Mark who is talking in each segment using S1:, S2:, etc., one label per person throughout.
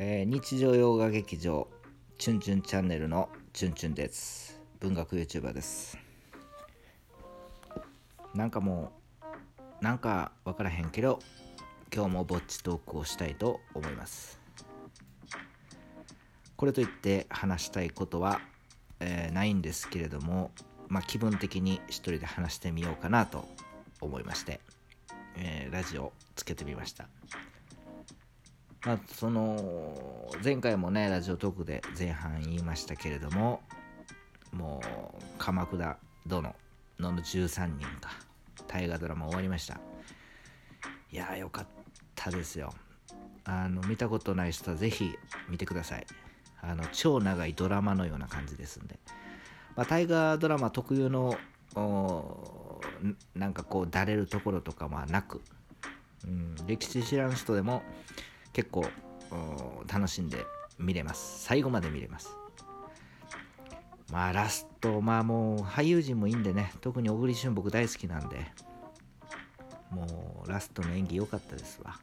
S1: えー日常洋画劇場チュンチュンチャンネルのチュンチュンです。文学 YouTuber です。なんかもうなんか分からへんけど今日もぼっちトークをしたいと思います。これといって話したいことは、えーないんですけれどもまあ気分的に一人で話してみようかなと思いまして、えーラジオつけてみました。まあ、その前回もねラジオトークで前半言いましたけれどももう「鎌倉殿」の13人か。大河ドラマ終わりました。いやーよかったですよ。あの見たことない人はぜひ見てください。あの超長いドラマのような感じですんで、まあ、大河ドラマ特有のおなんかこうだれるところとかはなく、うん、歴史知らん人でも結構楽しんで見れます。最後まで見れます。まあラストまあもう俳優陣もいいんでね。特に小栗旬僕大好きなんで。もうラストの演技良かったですわ。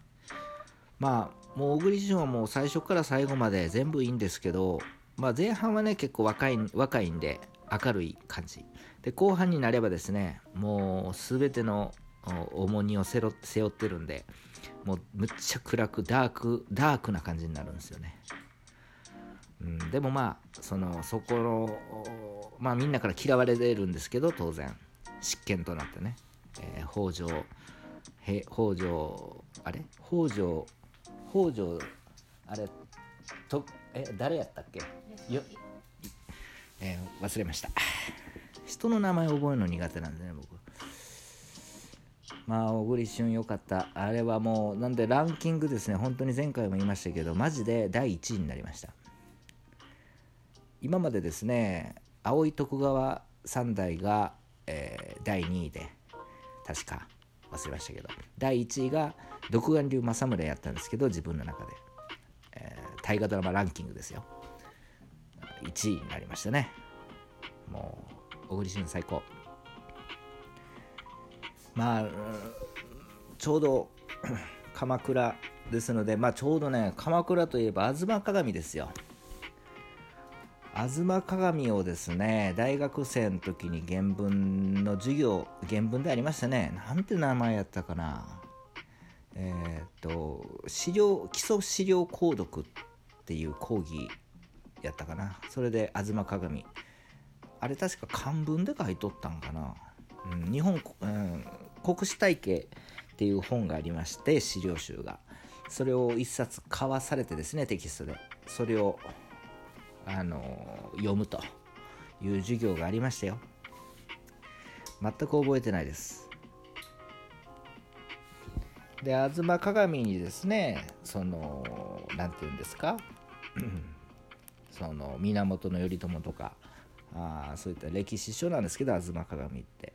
S1: まあもう小栗旬はもう最初から最後まで全部いいんですけどまあ前半はね結構若い若いんで明るい感じ。で後半になればですねもう全ての重荷を背負背負ってるんでもうむっちゃ暗くダークダークな感じになるんですよね、うん、でもまあそのそこのまあみんなから嫌われてるんですけど当然。執権となってね、えー北条北条あれ？北条北条あれとえ誰やったっけ？よ、えー忘れました。人の名前覚えるの苦手なんでね僕。まあ小栗旬良かった。あれはもうなんでランキングですね。本当に前回も言いましたけどマジで第1位になりました。今までですね青い徳川三代が、えー第2位で確か忘れましたけど第1位が独眼竜政宗やったんですけど自分の中で、えー大河ドラマランキングですよ。1位になりましたね。もう小栗旬最高。まあちょうど 鎌倉ですので、まあ、ちょうどね鎌倉といえば吾妻鏡ですよ。吾妻鏡をですね大学生の時に原文の授業原文でありましたね。なんて名前やったかな。えーっと資料基礎資料購読っていう講義やったかな。それで吾妻鏡。あれ確か漢文で書いとったんかな、うん、日本、うん、国史体系っていう本がありまして資料集が。それを一冊買わされてですねテキストで。それをあの読むという授業がありましたよ。全く覚えてないです。で吾妻鏡にですねそのなんて言うんですか？その源頼朝とかあそういった歴史書なんですけど「吾妻鏡」って。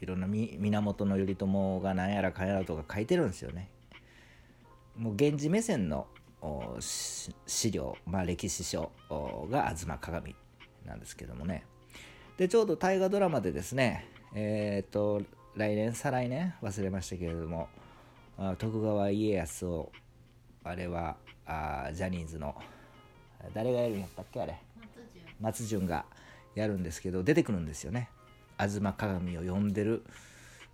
S1: いろんなみ源頼朝が何やらかんやらとか書いてるんですよね。もう源氏目線の資料、まあ、歴史書おが「吾妻鏡」なんですけどもね。でちょうど大河ドラマでですねえっ、と来年再来年忘れましたけれどもあ徳川家康をあれはあジャニーズの誰がやるんやったっけあれ？松潤がやるんですけど出てくるんですよね「吾妻鏡」を読んでる。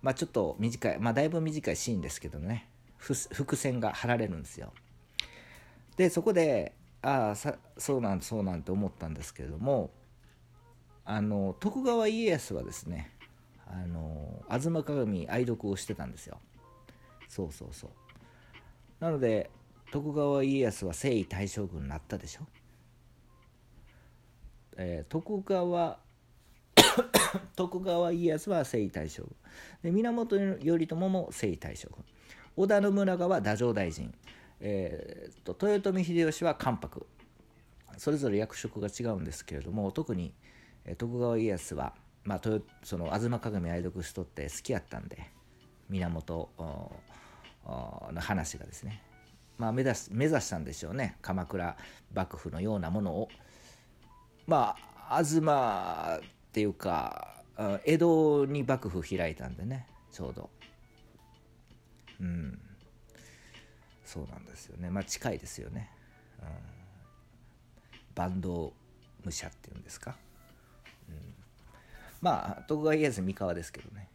S1: まあちょっと短い。まあだいぶ短いシーンですけどね。伏線が張られるんですよ。でそこでああそうなんそうなんて思ったんですけれどもあの徳川家康はですねあの吾妻鏡愛読をしてたんですよ。そうそうそう。なので徳川家康は征夷大将軍になったでしょ。えー徳川 徳川家康は征夷大将軍。で源頼朝も征夷大将軍。織田信長は太政大臣、えーと豊臣秀吉は関白。それぞれ役職が違うんですけれども特に、徳川家康は、まあ、豊その吾妻鏡愛読しとって好きやったんで源の話がですね、まあ、目指し目指したんでしょうね。鎌倉幕府のようなものを。まあ東っていうか江戸に幕府開いたんでねちょうど。うん。そうなんですよね。まあ近いですよね、うん、バンド武者っていうんですか、うん、まあ徳川家康三河ですけどね。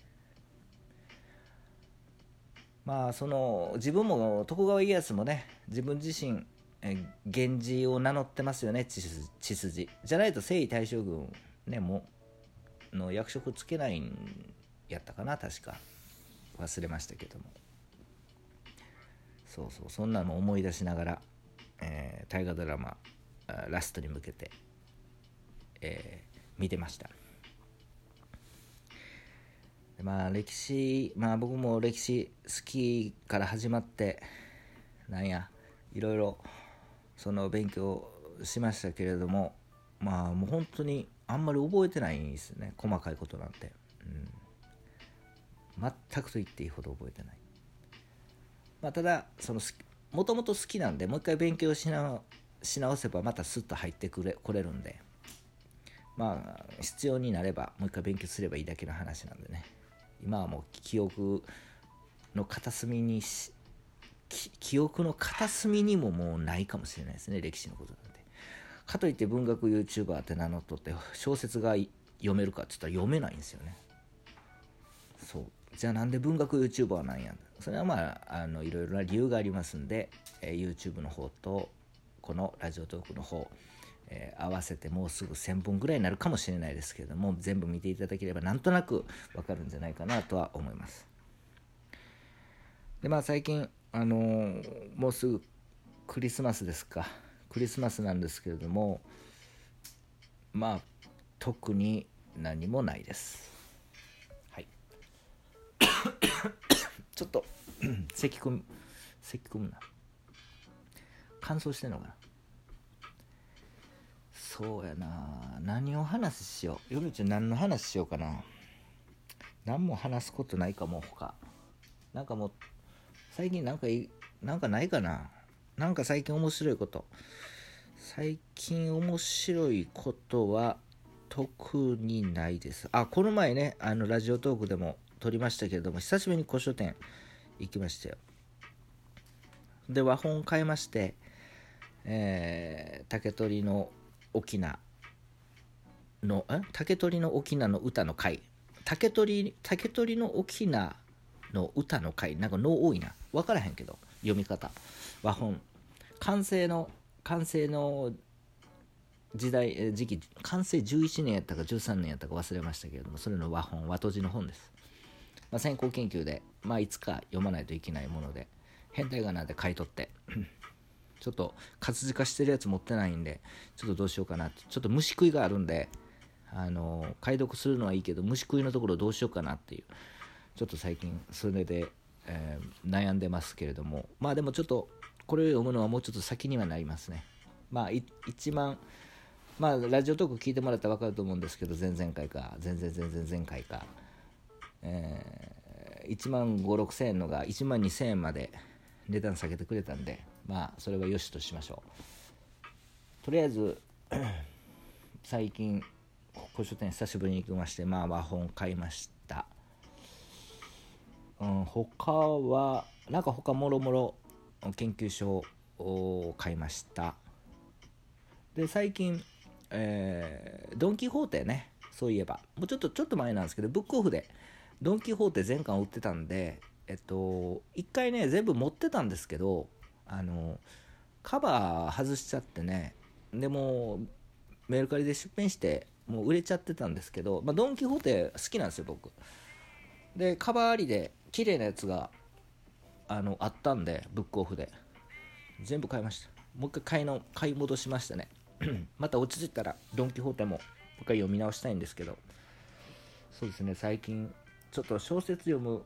S1: まあその自分も徳川家康もね自分自身源氏を名乗ってますよね血筋。じゃないと征夷大将軍ねもの役職つけないんやったかな確か。忘れましたけども。そうそうそんなの思い出しながら、えー、大河ドラマラストに向けて、えー、見てました。まあ歴史まあ僕も歴史好きから始まってなんやいろいろその勉強しましたけれどもまあもう本当にあんまり覚えてないんですよね細かいことなんて、うん、全くと言っていいほど覚えてない、まあ、ただそのもともと好きなんでもう一回勉強しなし直せばまたスッと入ってくれこれるんで。まあ必要になればもう一回勉強すればいいだけの話なんでね。今はもう記憶の片隅に記憶の片隅にももうないかもしれないですね歴史のことなんでかといって文学 YouTuber って名乗っとって小説が読めるかって言ったら読めないんですよね。そう。じゃあなんで文学 YouTuber なんやそれはまああのいろいろな理由がありますんで、えー、YouTube の方とこのラジオトークの方、えー、合わせてもうすぐ1000本ぐらいになるかもしれないですけれども全部見ていただければなんとなくわかるんじゃないかなとは思います。でまあ最近あのー、もうすぐクリスマスですか。クリスマスなんですけれどもまあ特に何もないです。はい。ちょっと 咳込む咳込むな。乾燥してんのかな。そうやな。何を話しよう。夜ちゃん何の話しようかな。何も話すことないかも他。なんかもう最近なんかいなんかないかななんか最近面白いこと。最近面白いことは特にないです。あこの前ねあのラジオトークでも撮りましたけれども久しぶりに古書店行きましたよ。で和本買いましてえー、竹取の翁のえ？竹取の翁の歌の会。竹取竹取の翁の歌の会。なんか能多いな。分からへんけど。読み方。和本。完成の完成の時代時期完成11年やったか13年やったか忘れましたけれどもそれの和本和とじの本です、まあ、先行研究で、まあ、いつか読まないといけないもので変態仮名で買い取って ちょっと活字化してるやつ持ってないんでちょっとどうしようかなって。ちょっと虫食いがあるんであの解読するのはいいけど虫食いのところどうしようかなっていう。ちょっと最近それで、えー、悩んでますけれども。まあでもちょっとこれを読むのはもうちょっと先にはなりますね。まあ一番まあラジオトーク聞いてもらったら分かると思うんですけど前々回か全然全然前回か、えー、1万5 6千円のが1万2千円まで値段下げてくれたんでまあそれはよしとしましょう。とりあえず最近古書店久しぶりに行きましてまあ和本買いましたうん他はなんか他もろもろ研究所を買いました。で最近えー、ドン・キホーテねそういえば。もうちょっとちょっと前なんですけどブックオフでドン・キホーテ全巻売ってたんでえっと一回ね全部持ってたんですけどあのカバー外しちゃってねでもメルカリで出品してもう売れちゃってたんですけど、まあ、ドン・キホーテ好きなんですよ僕。でカバーありで綺麗なやつがあのあったんでブックオフで。全部買いました。もう一回買いの買い戻しましたね。また落ち着いたらドン・キホーテももう一回読み直したいんですけど。そうですね最近ちょっと小説読む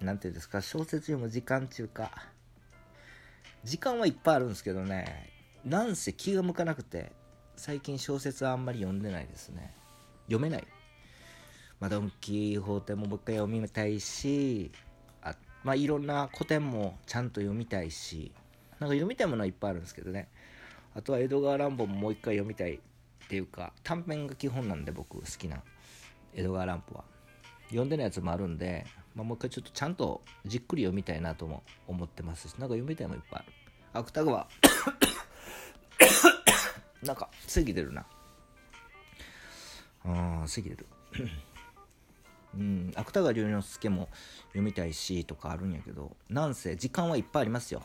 S1: 何ていうんですか小説読む時間中か。時間はいっぱいあるんですけどねなんせ気が向かなくて最近小説はあんまり読んでないですね。読めない。まあ、ドン・キホーテももう一回読みたいしあまあいろんな古典もちゃんと読みたいしなんか読みたいものはいっぱいあるんですけどね。あとは江戸川乱歩ももう一回読みたいっていうか短編が基本なんで僕好きな江戸川乱歩は。読んでないやつもあるんでまあ、もう一回ちょっとちゃんとじっくり読みたいなとも思ってますしなんか読みたいもいっぱいある。芥川 なんか咳出るな。ああ咳出る。うん。芥川龍之介も読みたいしとかあるんやけどなんせ時間はいっぱいありますよ。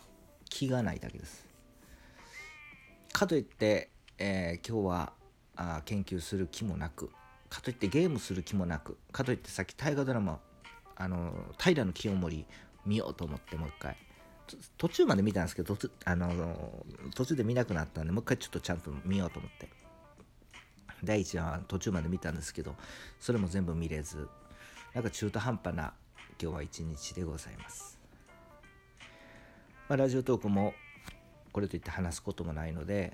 S1: 気がないだけです。かといって、えー今日はあ研究する気もなくかといってゲームする気もなくかといってさっき大河ドラマあの平清盛見ようと思ってもう一回途中まで見たんですけどあの途中で見なくなったんでもう一回ちょっとちゃんと見ようと思って。第1話は途中まで見たんですけどそれも全部見れずなんか中途半端な今日は一日でございます、まあ、ラジオトークもこれといって話すこともないので、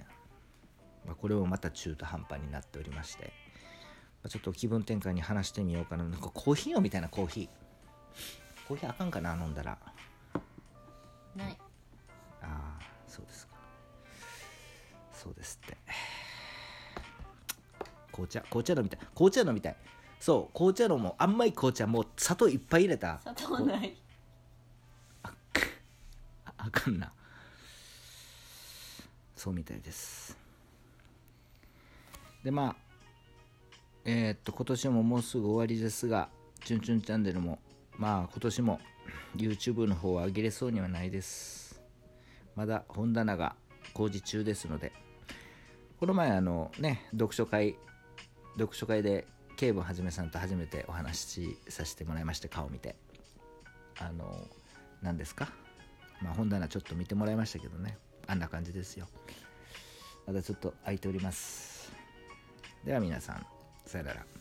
S1: まあ、これもまた中途半端になっておりまして、まあちょっと気分転換に話してみようかな。なんかコーヒーよみたいなコーヒー。コーヒーあかんかな飲んだら。
S2: ない。
S1: ああそうですか。そうですって。紅茶紅茶飲みたい。紅茶飲みたいそう紅茶飲もう甘い紅茶もう砂糖いっぱい入れた。
S2: 砂糖ない。
S1: ああかんな。そうみたいです。でまあえーっと今年ももうすぐ終わりですが「チュンチュンチャンネル」もまあ今年も YouTube の方は上げれそうにはないです。まだ本棚が工事中ですのでこの前あのね読書会読書会でケイブはじめさんと初めてお話しさせてもらいまして顔見て。あの何ですか？まあ本棚ちょっと見てもらいましたけどね。あんな感じですよ。まだちょっと空いております。では皆さんさよなら。